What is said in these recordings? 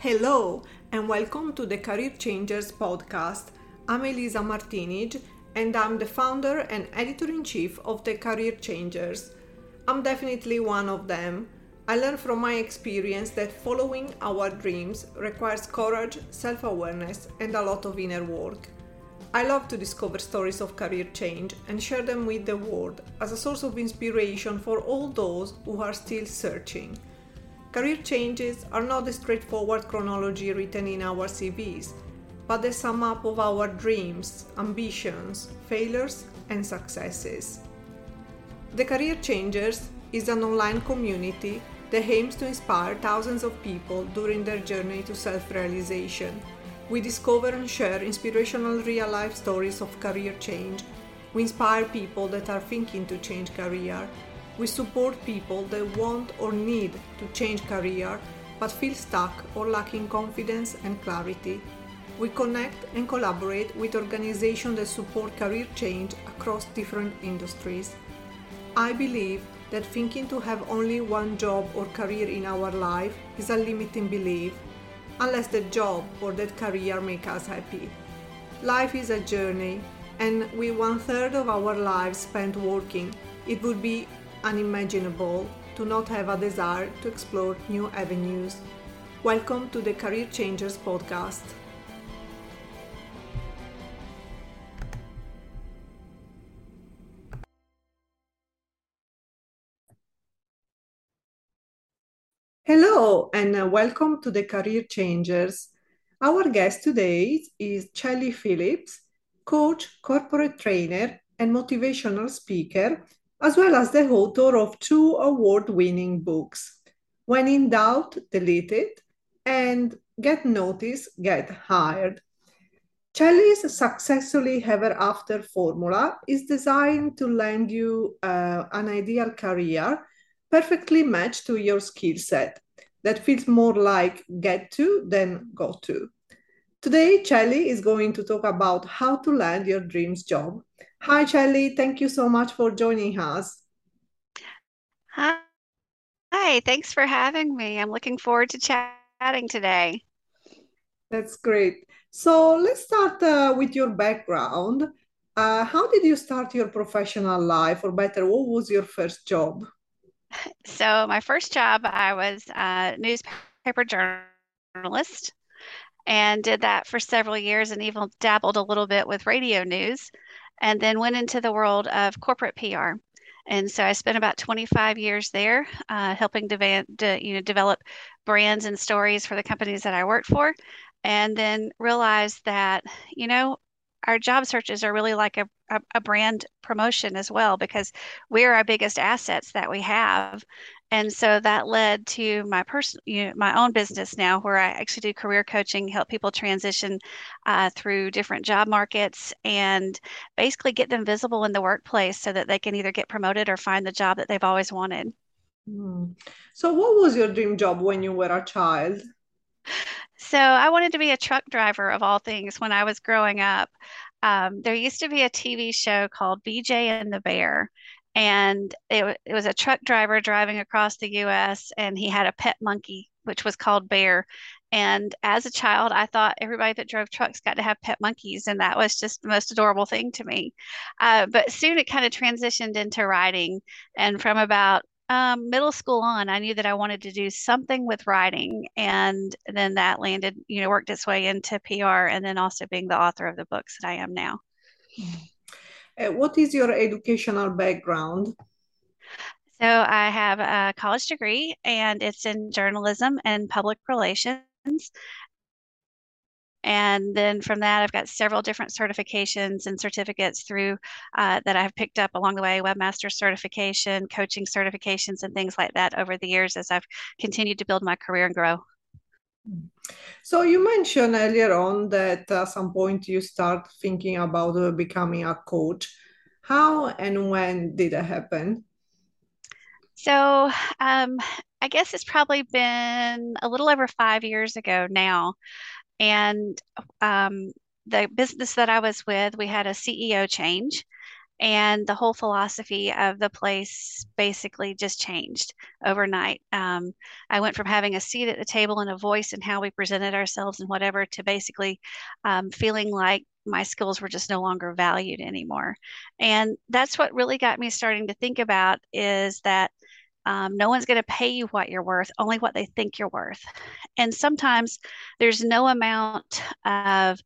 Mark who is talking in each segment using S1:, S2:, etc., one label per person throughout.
S1: Hello, and welcome to the Career Changers podcast. I'm Elisa Martinez, and I'm the founder and editor in chief of the Career Changers. I'm definitely one of them. I learned from my experience that following our dreams requires courage, self awareness, and a lot of inner work. I love to discover stories of career change and share them with the world as a source of inspiration for all those who are still searching. Career changes are not the straightforward chronology written in our CVs, but the sum up of our dreams, ambitions, failures, and successes. The Career Changers is an online community that aims to inspire thousands of people during their journey to self realization. We discover and share inspirational real life stories of career change. We inspire people that are thinking to change career we support people that want or need to change career but feel stuck or lacking confidence and clarity. We connect and collaborate with organizations that support career change across different industries. I believe that thinking to have only one job or career in our life is a limiting belief, unless the job or that career make us happy. Life is a journey, and with one third of our lives spent working, it would be unimaginable to not have a desire to explore new avenues. Welcome to the Career Changers podcast. Hello, and uh, welcome to the Career Changers. Our guest today is Chellie Phillips, coach, corporate trainer, and motivational speaker as well as the author of two award winning books When in Doubt, Delete It, and Get Noticed, Get Hired. Chellie's Successfully Ever After formula is designed to lend you uh, an ideal career perfectly matched to your skill set that feels more like get to than go to. Today, Chellie is going to talk about how to land your dreams job. Hi, Chellie. Thank you so much for joining us.
S2: Hi. Hi, thanks for having me. I'm looking forward to chatting today.
S1: That's great. So let's start uh, with your background. Uh, how did you start your professional life, or better, what was your first job?
S2: So, my first job, I was a newspaper journalist and did that for several years and even dabbled a little bit with radio news and then went into the world of corporate PR. And so I spent about 25 years there, uh, helping de- de- you know develop brands and stories for the companies that I worked for, and then realized that you know our job searches are really like a, a, a brand promotion as well because we're our biggest assets that we have. And so that led to my person you know, my own business now where i actually do career coaching help people transition uh, through different job markets and basically get them visible in the workplace so that they can either get promoted or find the job that they've always wanted.
S1: Hmm. so what was your dream job when you were a child?
S2: So i wanted to be a truck driver of all things when i was growing up um, there used to be a tv show called bj and the bear and it, it was a truck driver driving across the US and he had a pet monkey which was called Bear. And as a child I thought everybody that drove trucks got to have pet monkeys and that was just the most adorable thing to me. Uh, but soon it kind of transitioned into writing and from about um, middle school on, I knew that I wanted to do something with writing, and then that landed, you know, worked its way into PR, and then also being the author of the books that I am now.
S1: Uh, what is your educational background?
S2: So I have a college degree and it's in journalism and public relations. And then from that, I've got several different certifications and certificates through uh, that I've picked up along the way webmaster certification, coaching certifications, and things like that over the years as I've continued to build my career and grow.
S1: So you mentioned earlier on that at some point you start thinking about uh, becoming a coach. How and when did it happen?
S2: So um, I guess it's probably been a little over five years ago now. And um, the business that I was with, we had a CEO change. and the whole philosophy of the place basically just changed overnight. Um, I went from having a seat at the table and a voice in how we presented ourselves and whatever to basically um, feeling like my skills were just no longer valued anymore. And that's what really got me starting to think about is that um, no one's going to pay you what you're worth, only what they think you're worth. And sometimes there's no amount of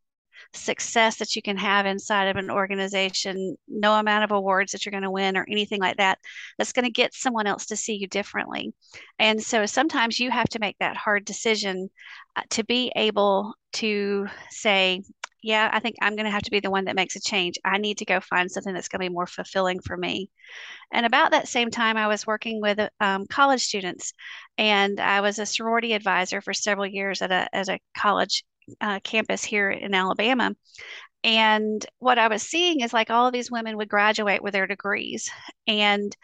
S2: success that you can have inside of an organization, no amount of awards that you're going to win or anything like that, that's going to get someone else to see you differently. And so sometimes you have to make that hard decision uh, to be able to say, yeah, I think I'm going to have to be the one that makes a change. I need to go find something that's going to be more fulfilling for me. And about that same time, I was working with um, college students, and I was a sorority advisor for several years at a, at a college uh, campus here in Alabama. And what I was seeing is like all of these women would graduate with their degrees and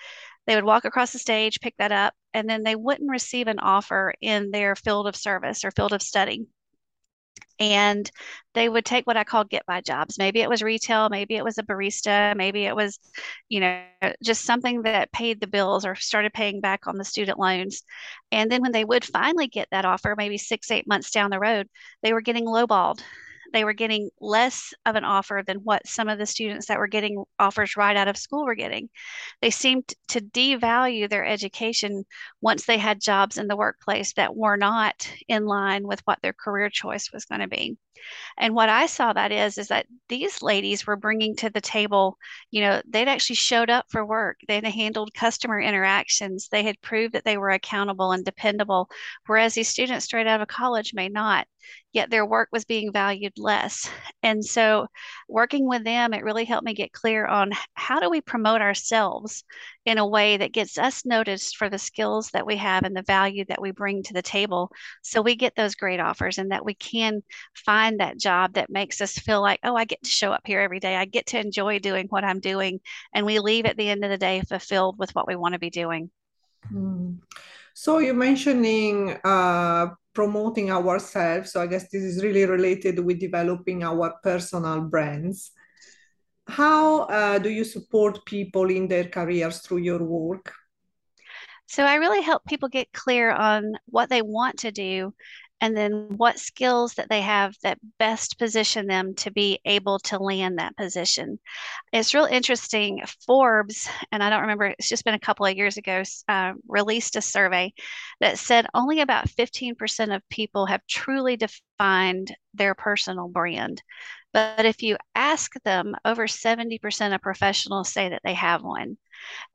S2: they would walk across the stage, pick that up, and then they wouldn't receive an offer in their field of service or field of study and they would take what I call get by jobs. Maybe it was retail, maybe it was a barista, maybe it was, you know, just something that paid the bills or started paying back on the student loans. And then when they would finally get that offer, maybe six, eight months down the road, they were getting lowballed they were getting less of an offer than what some of the students that were getting offers right out of school were getting. They seemed to devalue their education once they had jobs in the workplace that were not in line with what their career choice was going to be. And what I saw that is, is that these ladies were bringing to the table, you know, they'd actually showed up for work. They'd handled customer interactions. They had proved that they were accountable and dependable, whereas these students straight out of college may not yet their work was being valued less. And so, working with them, it really helped me get clear on how do we promote ourselves in a way that gets us noticed for the skills that we have and the value that we bring to the table. So, we get those great offers and that we can find that job that makes us feel like, oh, I get to show up here every day. I get to enjoy doing what I'm doing. And we leave at the end of the day fulfilled with what we want to be doing.
S1: Mm. So you're mentioning uh, promoting ourselves. So I guess this is really related with developing our personal brands. How uh, do you support people in their careers through your work?
S2: So I really help people get clear on what they want to do and then what skills that they have that best position them to be able to land that position. It's real interesting. Forbes, and I don't remember, it's just been a couple of years ago, uh, released a survey that said only about 15% of people have truly defined their personal brand. But if you ask them, over 70% of professionals say that they have one.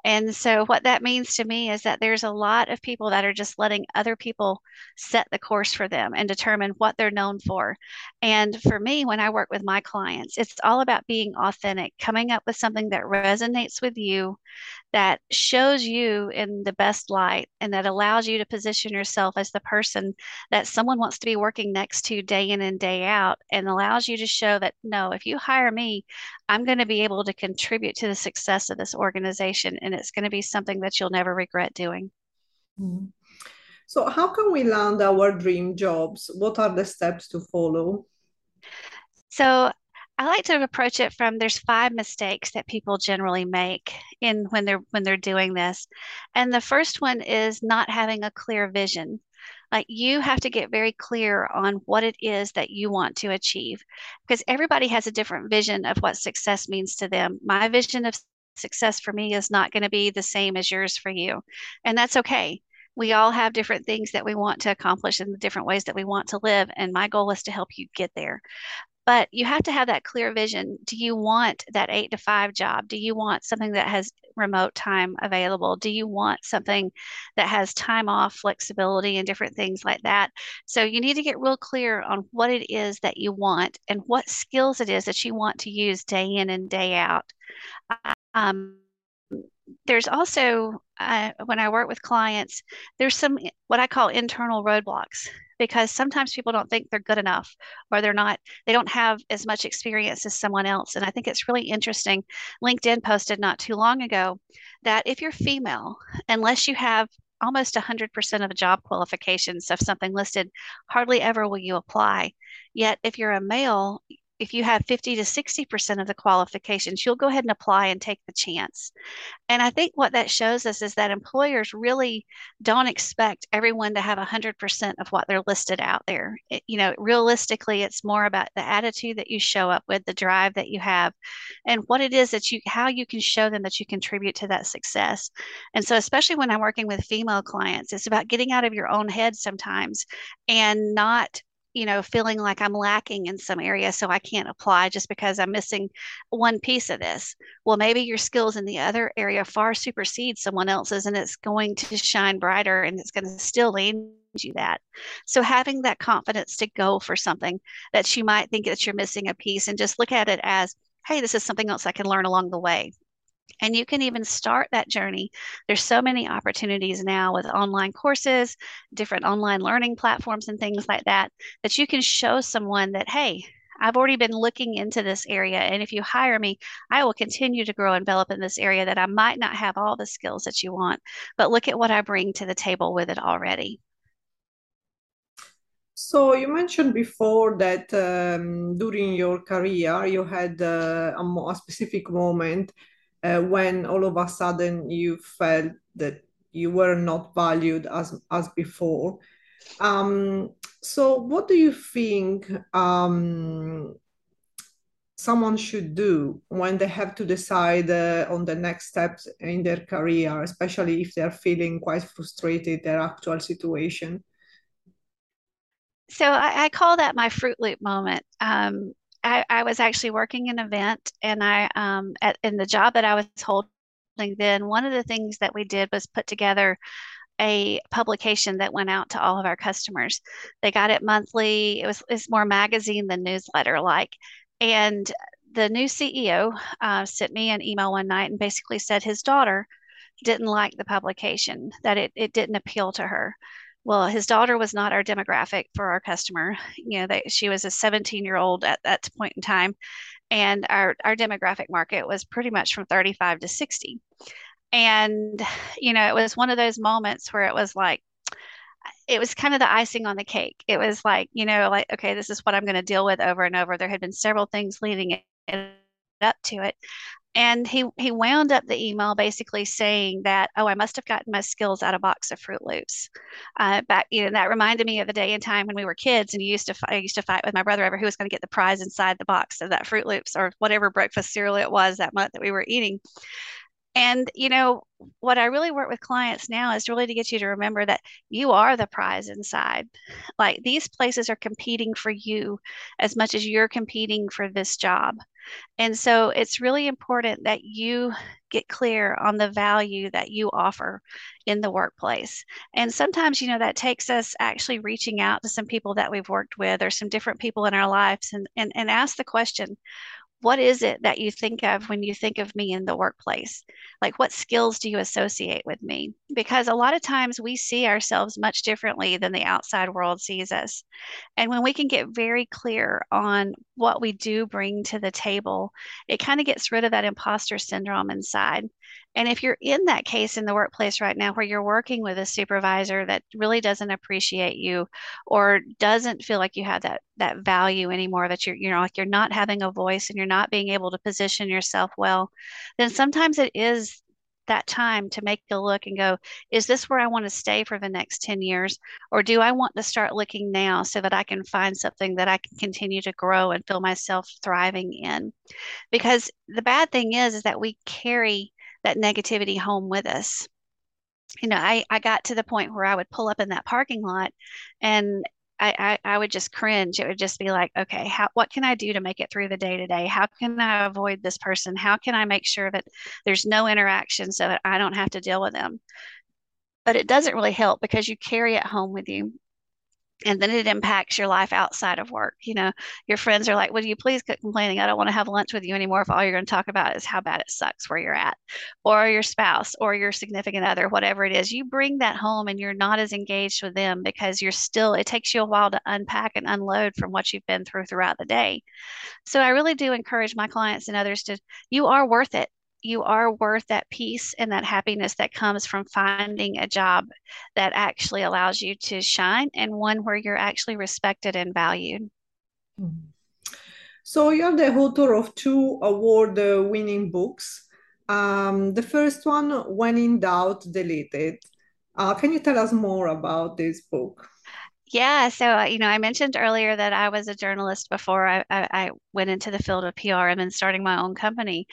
S2: And so, what that means to me is that there's a lot of people that are just letting other people set the course for them and determine what they're known for. And for me, when I work with my clients, it's all about being authentic, coming up with something that resonates with you, that shows you in the best light, and that allows you to position yourself as the person that someone wants to be working next to day in and day out, and allows you to show that no, if you hire me, I'm going to be able to contribute to the success of this organization, and it's going to be something that you'll never regret doing.
S1: Mm-hmm. So, how can we land our dream jobs? What are the steps to follow?
S2: So, I like to approach it from there's five mistakes that people generally make in when they're when they're doing this. And the first one is not having a clear vision. Like you have to get very clear on what it is that you want to achieve because everybody has a different vision of what success means to them. My vision of success for me is not going to be the same as yours for you. And that's okay. We all have different things that we want to accomplish and the different ways that we want to live. And my goal is to help you get there but you have to have that clear vision. Do you want that eight to five job? Do you want something that has remote time available? Do you want something that has time off flexibility and different things like that? So you need to get real clear on what it is that you want and what skills it is that you want to use day in and day out. Um, there's also uh, when I work with clients, there's some what I call internal roadblocks because sometimes people don't think they're good enough or they're not they don't have as much experience as someone else and i think it's really interesting linkedin posted not too long ago that if you're female unless you have almost 100% of the job qualifications of something listed hardly ever will you apply. Yet if you're a male if you have 50 to 60% of the qualifications, you'll go ahead and apply and take the chance. And I think what that shows us is that employers really don't expect everyone to have 100% of what they're listed out there. It, you know, realistically, it's more about the attitude that you show up with, the drive that you have, and what it is that you, how you can show them that you contribute to that success. And so, especially when I'm working with female clients, it's about getting out of your own head sometimes and not you know, feeling like I'm lacking in some area, so I can't apply just because I'm missing one piece of this. Well, maybe your skills in the other area far supersede someone else's, and it's going to shine brighter and it's going to still lead you that. So having that confidence to go for something that you might think that you're missing a piece and just look at it as, hey, this is something else I can learn along the way. And you can even start that journey. There's so many opportunities now with online courses, different online learning platforms, and things like that, that you can show someone that, hey, I've already been looking into this area. And if you hire me, I will continue to grow and develop in this area that I might not have all the skills that you want, but look at what I bring to the table with it already.
S1: So you mentioned before that um, during your career you had uh, a, a, specific moment uh, when all of a sudden you felt that you were not valued as as before. Um, so, what do you think um, someone should do when they have to decide uh, on the next steps in their career, especially if they're feeling quite frustrated their actual situation?
S2: So I, I call that my Fruit Loop moment. Um, I, I was actually working an event and I um at in the job that I was holding then one of the things that we did was put together a publication that went out to all of our customers. They got it monthly. It was it's more magazine than newsletter like. And the new CEO uh, sent me an email one night and basically said his daughter didn't like the publication, that it, it didn't appeal to her. Well, his daughter was not our demographic for our customer. You know, they, she was a 17 year old at that point in time, and our our demographic market was pretty much from 35 to 60. And you know, it was one of those moments where it was like, it was kind of the icing on the cake. It was like, you know, like okay, this is what I'm going to deal with over and over. There had been several things leading it up to it and he he wound up the email basically saying that oh i must have gotten my skills out of box of Froot Loops. Uh, back you know that reminded me of the day and time when we were kids and you used to i used to fight with my brother over who was going to get the prize inside the box of that Froot Loops or whatever breakfast cereal it was that month that we were eating and you know what i really work with clients now is really to get you to remember that you are the prize inside like these places are competing for you as much as you're competing for this job and so it's really important that you get clear on the value that you offer in the workplace. And sometimes, you know, that takes us actually reaching out to some people that we've worked with or some different people in our lives and, and, and ask the question, what is it that you think of when you think of me in the workplace? Like, what skills do you associate with me? Because a lot of times we see ourselves much differently than the outside world sees us. And when we can get very clear on what we do bring to the table, it kind of gets rid of that imposter syndrome inside. And if you're in that case in the workplace right now where you're working with a supervisor that really doesn't appreciate you or doesn't feel like you have that that value anymore, that you're you know like you're not having a voice and you're not being able to position yourself well, then sometimes it is that time to make a look and go, is this where I want to stay for the next 10 years? Or do I want to start looking now so that I can find something that I can continue to grow and feel myself thriving in? Because the bad thing is, is that we carry that negativity home with us. You know, I, I got to the point where I would pull up in that parking lot and I, I, I would just cringe. It would just be like, okay, how, what can I do to make it through the day to day? How can I avoid this person? How can I make sure that there's no interaction so that I don't have to deal with them? But it doesn't really help because you carry it home with you and then it impacts your life outside of work. You know, your friends are like, Would you please quit complaining? I don't want to have lunch with you anymore if all you're going to talk about is how bad it sucks where you're at, or your spouse, or your significant other, whatever it is. You bring that home and you're not as engaged with them because you're still, it takes you a while to unpack and unload from what you've been through throughout the day. So I really do encourage my clients and others to, you are worth it you are worth that peace and that happiness that comes from finding a job that actually allows you to shine and one where you're actually respected and valued.
S1: So you're the author of two award-winning books. Um, the first one, When in Doubt, Delete It. Uh, can you tell us more about this book?
S2: Yeah, so uh, you know, I mentioned earlier that I was a journalist before I, I, I went into the field of PR and then starting my own company.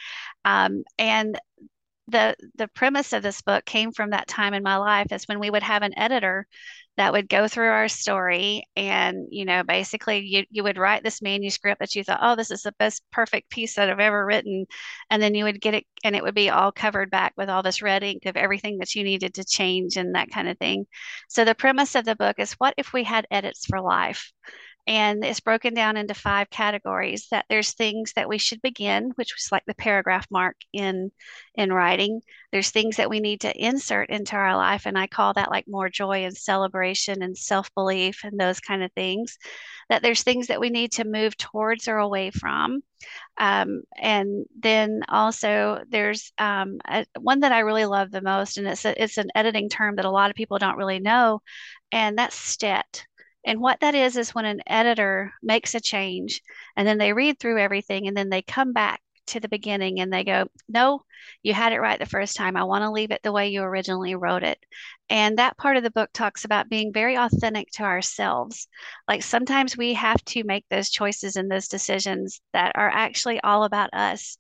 S2: Um, and the the premise of this book came from that time in my life is when we would have an editor that would go through our story and you know basically you, you would write this manuscript that you thought oh this is the best perfect piece that i've ever written and then you would get it and it would be all covered back with all this red ink of everything that you needed to change and that kind of thing. So the premise of the book is what if we had edits for life and it's broken down into five categories that there's things that we should begin which was like the paragraph mark in in writing. There's things that we need to insert into our life and i call that like more joy and celebration and self-belief and those kind of things. That there's things that we need to move towards or away from. Um, and then also there's um, a, one that i really love the most and it's a, it's an editing term that a lot of people don't really know and that's stet and what that is, is when an editor makes a change and then they read through everything and then they come back to the beginning and they go, No, you had it right the first time. I want to leave it the way you originally wrote it. And that part of the book talks about being very authentic to ourselves. Like sometimes we have to make those choices and those decisions that are actually all about us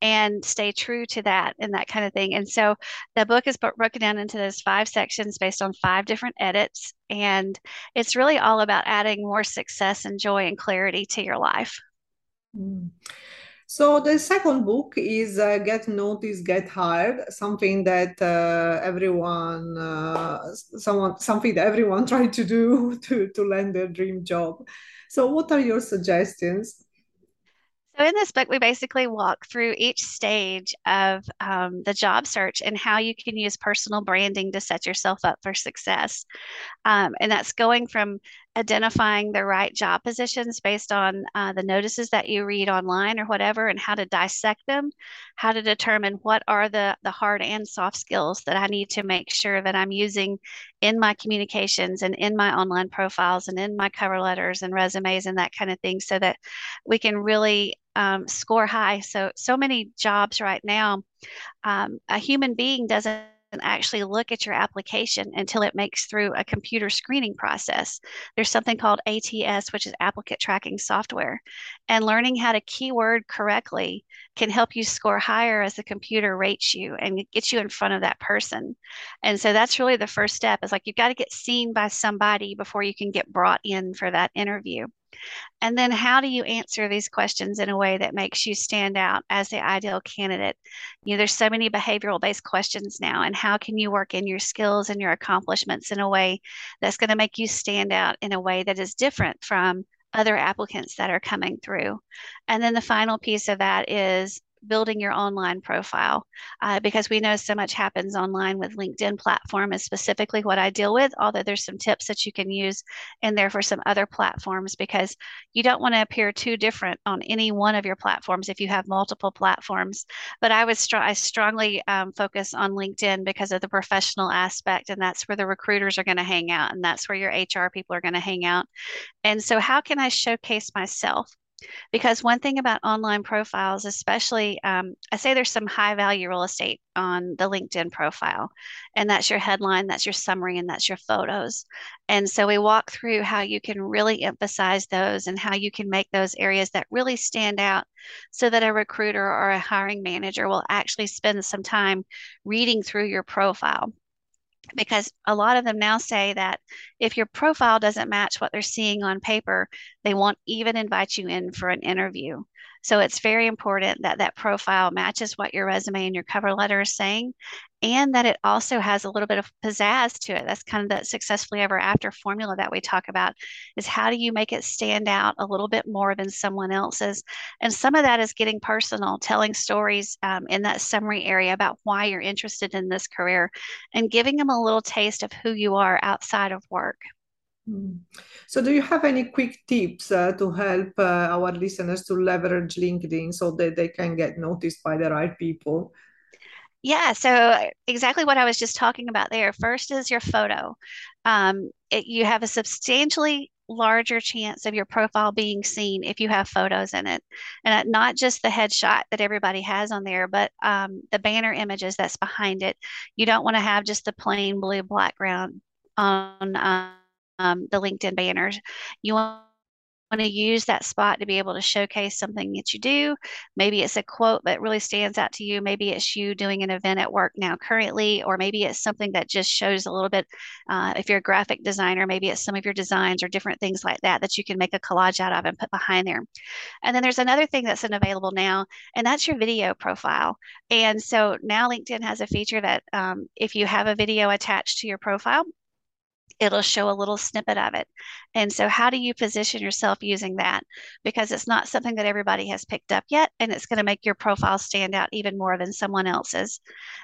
S2: and stay true to that and that kind of thing. And so the book is broken down into those five sections based on five different edits. And it's really all about adding more success and joy and clarity to your life.
S1: Mm. So the second book is uh, Get Noticed, Get Hired, something that uh, everyone, uh, someone, something that everyone tried to do to, to land their dream job. So what are your suggestions?
S2: So in this book, we basically walk through each stage of um, the job search and how you can use personal branding to set yourself up for success. Um, and that's going from identifying the right job positions based on uh, the notices that you read online or whatever and how to dissect them how to determine what are the the hard and soft skills that i need to make sure that i'm using in my communications and in my online profiles and in my cover letters and resumes and that kind of thing so that we can really um, score high. So so many jobs right now um, a human being doesn't actually look at your application until it makes through a computer screening process. There's something called ATS, which is applicant tracking software. And learning how to keyword correctly can help you score higher as the computer rates you and gets you in front of that person. And so that's really the first step is like you've got to get seen by somebody before you can get brought in for that interview. And then how do you answer these questions in a way that makes you stand out as the ideal candidate? You know, there's so many behavioral based questions now, and how can you work in your skills and your accomplishments in a way that's going to make you stand out in a way that is different from other applicants that are coming through. And then the final piece of that is building your online profile uh, because we know so much happens online with linkedin platform is specifically what i deal with although there's some tips that you can use in there for some other platforms because you don't want to appear too different on any one of your platforms if you have multiple platforms. But i would str- i strongly um, focus on linkedin because of the professional aspect and that's where the recruiters are going to hang out and that's where your hr people are going to hang out. And so how can i showcase myself because one thing about online profiles, especially, um, I say there's some high value real estate on the LinkedIn profile, and that's your headline, that's your summary, and that's your photos. And so we walk through how you can really emphasize those and how you can make those areas that really stand out so that a recruiter or a hiring manager will actually spend some time reading through your profile because a lot of them now say that if your profile doesn't match what they're seeing on paper, they won't even invite you in for an interview. So it's very important that that profile matches what your resume and your cover letter is saying, and that it also has a little bit of pizzazz to it. That's kind of that successfully ever after formula that we talk about is how do you make it stand out a little bit more than someone else's? And some of that is getting personal, telling stories um, in that summary area about why you're interested in this career and giving them a little taste of who you are outside of work.
S1: Hmm. So, do you have any quick tips uh, to help uh, our listeners to leverage LinkedIn so that they can get noticed by the right people?
S2: Yeah, so exactly what I was just talking about there. First is your photo. Um, it, you have a substantially larger chance of your profile being seen if you have photos in it. And not just the headshot that everybody has on there, but um, the banner images that's behind it. You don't want to have just the plain blue background on um, the LinkedIn banners. You want want to use that spot to be able to showcase something that you do. Maybe it's a quote that really stands out to you. Maybe it's you doing an event at work now currently, or maybe it's something that just shows a little bit. Uh, if you're a graphic designer, maybe it's some of your designs or different things like that that you can make a collage out of and put behind there. And then there's another thing that's available now, and that's your video profile. And so now LinkedIn has a feature that um, if you have a video attached to your profile, it'll show a little snippet of it. And so, how do you position yourself using that? Because it's not something that everybody has picked up yet, and it's going to make your profile stand out even more than someone else's.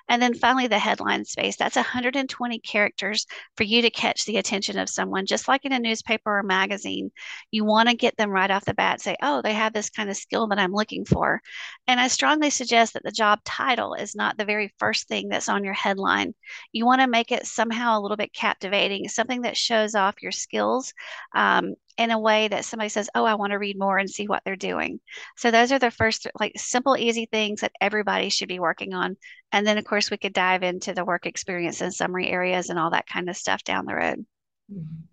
S2: And then finally, the headline space that's 120 characters for you to catch the attention of someone, just like in a newspaper or magazine. You want to get them right off the bat, say, oh, they have this kind of skill that I'm looking for. And I strongly suggest that the job title is not the very first thing that's on your headline. You want to make it somehow a little bit captivating, that shows off your skills um, in a way that somebody says, Oh, I want to read more and see what they're doing. So those are the first like simple, easy things that everybody should be working on. And then, of course, we could dive into the work experience and summary areas and all that kind of stuff down the road.
S1: Mm-hmm.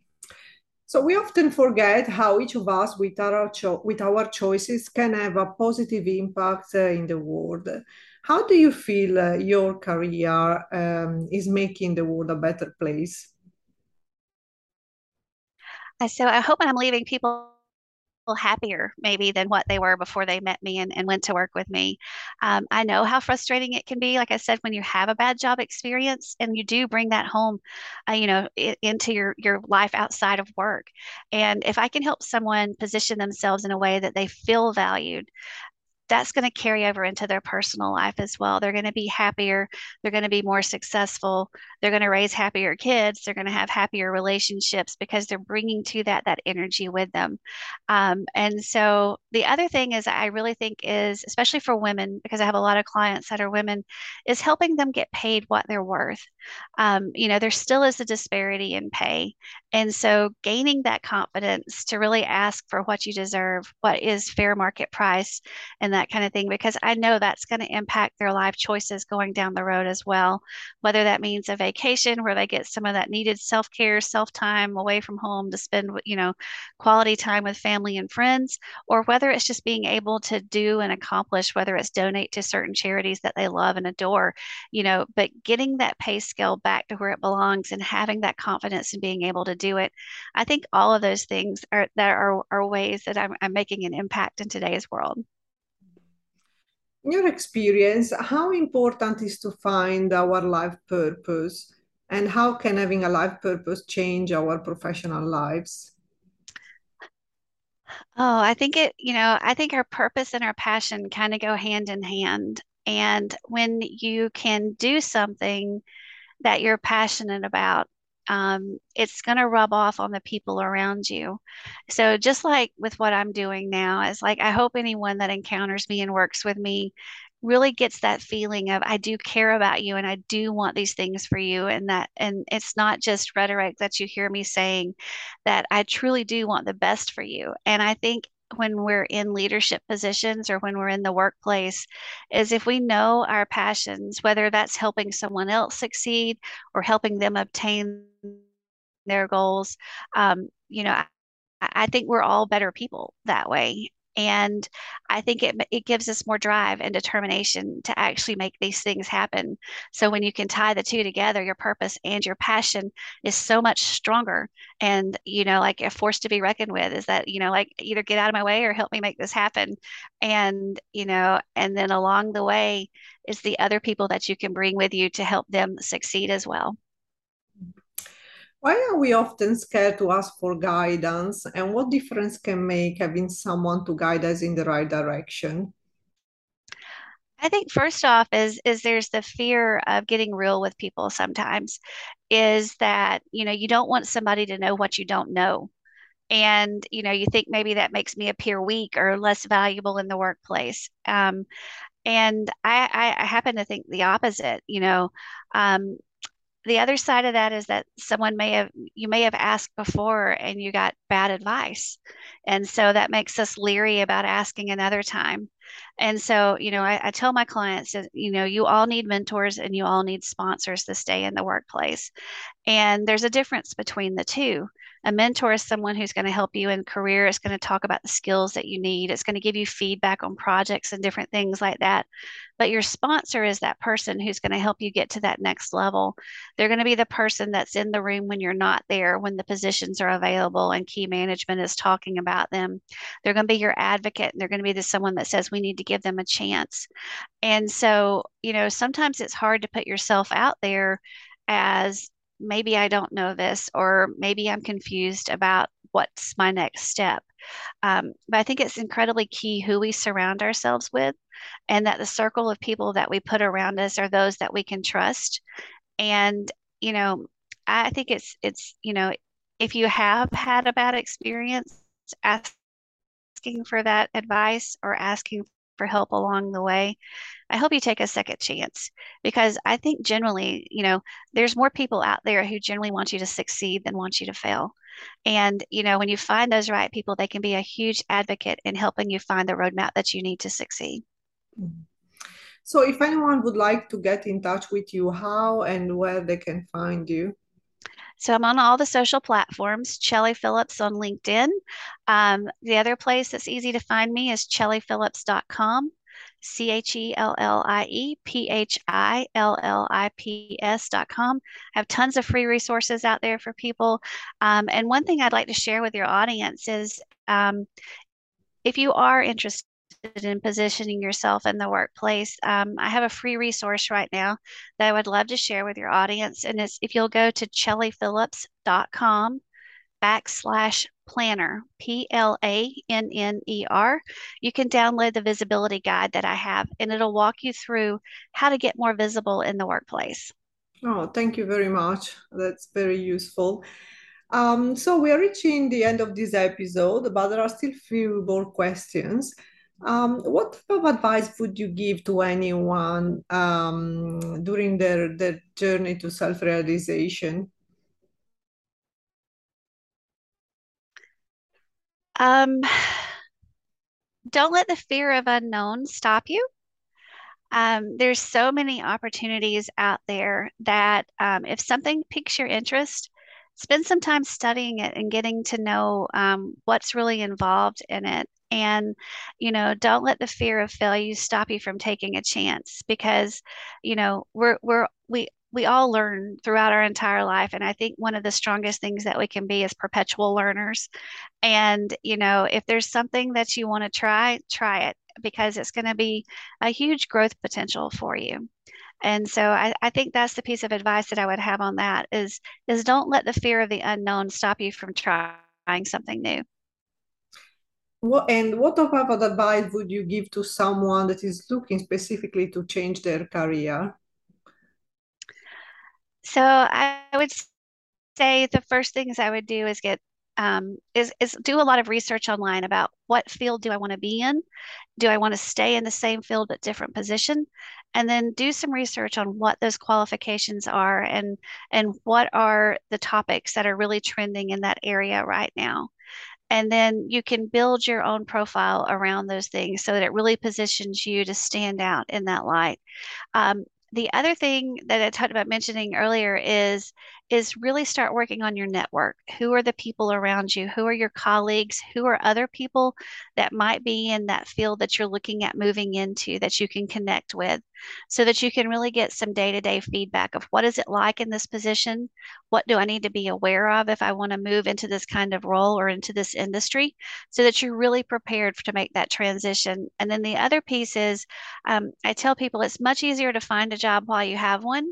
S1: So we often forget how each of us, with our cho- with our choices, can have a positive impact uh, in the world. How do you feel uh, your career um, is making the world a better place?
S2: So I hope when I'm leaving people happier maybe than what they were before they met me and, and went to work with me. Um, I know how frustrating it can be. Like I said, when you have a bad job experience and you do bring that home, uh, you know, it, into your your life outside of work. And if I can help someone position themselves in a way that they feel valued, that's going to carry over into their personal life as well. They're going to be happier. They're going to be more successful. They're going to raise happier kids. They're going to have happier relationships because they're bringing to that that energy with them. Um, and so the other thing is, I really think is, especially for women, because I have a lot of clients that are women, is helping them get paid what they're worth. Um, you know, there still is a disparity in pay, and so gaining that confidence to really ask for what you deserve, what is fair market price, and that kind of thing, because I know that's going to impact their life choices going down the road as well. Whether that means a vacation where they get some of that needed self care, self time away from home to spend, you know, quality time with family and friends, or whether it's just being able to do and accomplish, whether it's donate to certain charities that they love and adore, you know, but getting that pay scale back to where it belongs and having that confidence and being able to do it. I think all of those things are that are, are ways that I'm, I'm making an impact in today's world
S1: in your experience, how important is to find our life purpose and how can having a life purpose change our professional lives?
S2: Oh, I think it, you know, I think our purpose and our passion kind of go hand in hand. And when you can do something that you're passionate about, um, it's going to rub off on the people around you. So just like with what I'm doing now, it's like I hope anyone that encounters me and works with me really gets that feeling of I do care about you and I do want these things for you and that and it's not just rhetoric that you hear me saying that I truly do want the best for you. And I think when we're in leadership positions or when we're in the workplace is if we know our passions, whether that's helping someone else succeed or helping them obtain their goals. Um, you know, I, I think we're all better people that way. And I think it, it gives us more drive and determination to actually make these things happen. So when you can tie the two together, your purpose and your passion is so much stronger. And, you know, like a force to be reckoned with is that, you know, like either get out of my way or help me make this happen. And, you know, and then along the way is the other people that you can bring with you to help them succeed as well.
S1: Why are we often scared to ask for guidance, and what difference can make having someone to guide us in the right direction?
S2: I think first off is is there's the fear of getting real with people sometimes is that you know you don't want somebody to know what you don't know. And you know you think maybe that makes me appear weak or less valuable in the workplace. Um, and I, I, happen to think the opposite you know. Um, the other side of that is that someone may have you may have asked before and you got bad advice. And so that makes us leery about asking another time. And so you know I, I, tell my clients that you know you all need mentors and you all need sponsors to stay in the workplace. And there's a difference between the two a mentor is someone who's going to help you in career it's going to talk about the skills that you need it's going to give you feedback on projects and different things like that but your sponsor is that person who's going to help you get to that next level. They're going to be the person that's in the room when you're not there, when the positions are available and key management is talking about them. They're going to be your advocate and they're going to be the someone that says we need to give them a chance. And so, you know, sometimes it's hard to put yourself out there as maybe I don't know this, or maybe I'm confused about what's my next step. Um, but I think it's incredibly key who we surround ourselves with, and that the circle of people that we put around us are those that we can trust. And you know, I think it's it's you know, if you have had a bad experience, asking for that advice or asking for help along the way, I hope you take a second chance because I think generally, you know, there's more people out there who generally want you to succeed than want you to fail. And, you know, when you find those right people, they can be a huge advocate in helping you find the roadmap that you need to succeed.
S1: So, if anyone would like to get in touch with you, how and where they can find you?
S2: So I'm on all the social platforms, Chellie Phillips on LinkedIn. Um, the other place that's easy to find me is chelliephillips.com. C H E L L I E P H I L L I P S dot com. I have tons of free resources out there for people. Um, and one thing I'd like to share with your audience is um, if you are interested in positioning yourself in the workplace, um, I have a free resource right now that I would love to share with your audience. And it's if you'll go to chelliephillips.com backslash planner, P L A N N E R. You can download the visibility guide that I have, and it'll walk you through how to get more visible in the workplace.
S1: Oh, thank you very much. That's very useful. Um, so we are reaching the end of this episode, but there are still few more questions. Um, what type of advice would you give to anyone um, during their, their journey to self-realization?
S2: Um, don't let the fear of unknown stop you. Um, there's so many opportunities out there that um, if something piques your interest, spend some time studying it and getting to know um, what's really involved in it. And, you know, don't let the fear of failure stop you from taking a chance because, you know, we're, we're, we, we all learn throughout our entire life. And i think one of the strongest things that we can be is perpetual learners. And you know if there's something that you want to try try it because it's going to be a huge growth potential for you. And so I, I think that's the piece of advice that i would have on that is is don't let the fear of the unknown stop you from trying something new
S1: what, and what type of advice would you give to someone that is looking specifically to change their career
S2: so I would say the first things I would do is get um, is is do a lot of research online about what field do I want to be in? Do I want to stay in the same field but different position? And then do some research on what those qualifications are and and what are the topics that are really trending in that area right now. And then you can build your own profile around those things so that it really positions you to stand out in that light. Um, the other thing that I talked about mentioning earlier is is really start working on your network. Who are the people around you? Who are your colleagues? Who are other people that might be in that field that you're looking at moving into that you can connect with so that you can really get some day to day feedback of what is it like in this position? What do I need to be aware of if I want to move into this kind of role or into this industry so that you're really prepared to make that transition? And then the other piece is um, I tell people it's much easier to find a job while you have one.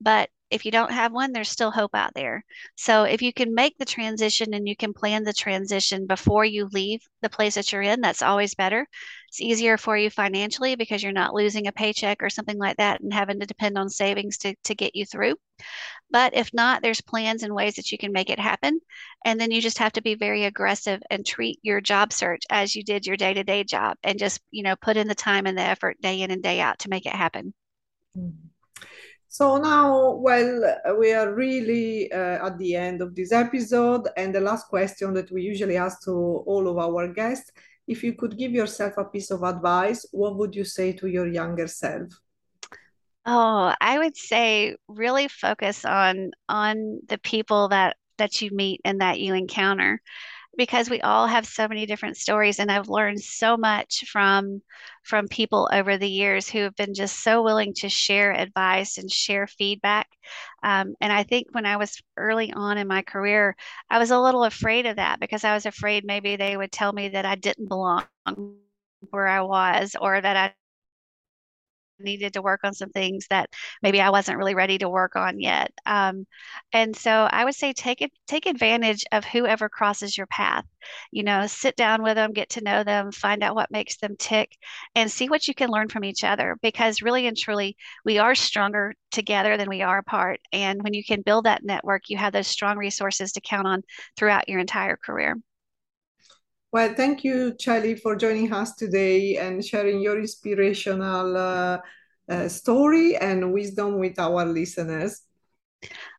S2: But if you don't have one, there's still hope out there. So if you can make the transition and you can plan the transition before you leave the place that you're in, that's always better. It's easier for you financially because you're not losing a paycheck or something like that and having to depend on savings to, to get you through. But if not, there's plans and ways that you can make it happen. And then you just have to be very aggressive and treat your job search as you did your day to day job and just, you know, put in the time and the effort day in and day out to make it happen.
S1: Mm-hmm. So now, well, we are really uh, at the end of this episode, and the last question that we usually ask to all of our guests if you could give yourself a piece of advice, what would you say to your younger self?
S2: Oh, I would say really focus on on the people that that you meet and that you encounter because we all have so many different stories and I've learned so much from from people over the years who have been just so willing to share advice and share feedback. Um, and I think when I was early on in my career, I was a little afraid of that because I was afraid maybe they would tell me that I didn't belong where I was or that I needed to work on some things that maybe I wasn't really ready to work on yet. Um, and so I would say take it, take advantage of whoever crosses your path. You know, sit down with them, get to know them, find out what makes them tick, and see what you can learn from each other. Because really and truly, we are stronger together than we are apart. And when you can build that network, you have those strong resources to count on throughout your entire career.
S1: Well, thank you, Chellie, for joining us today and sharing your inspirational uh, uh, story and wisdom with our listeners.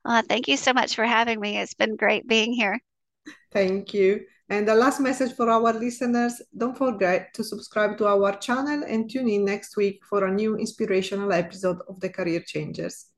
S2: Uh, thank you so much for having me. It's been great being here.
S1: Thank you. And the last message for our listeners don't forget to subscribe to our channel and tune in next week for a new inspirational episode of The Career Changers.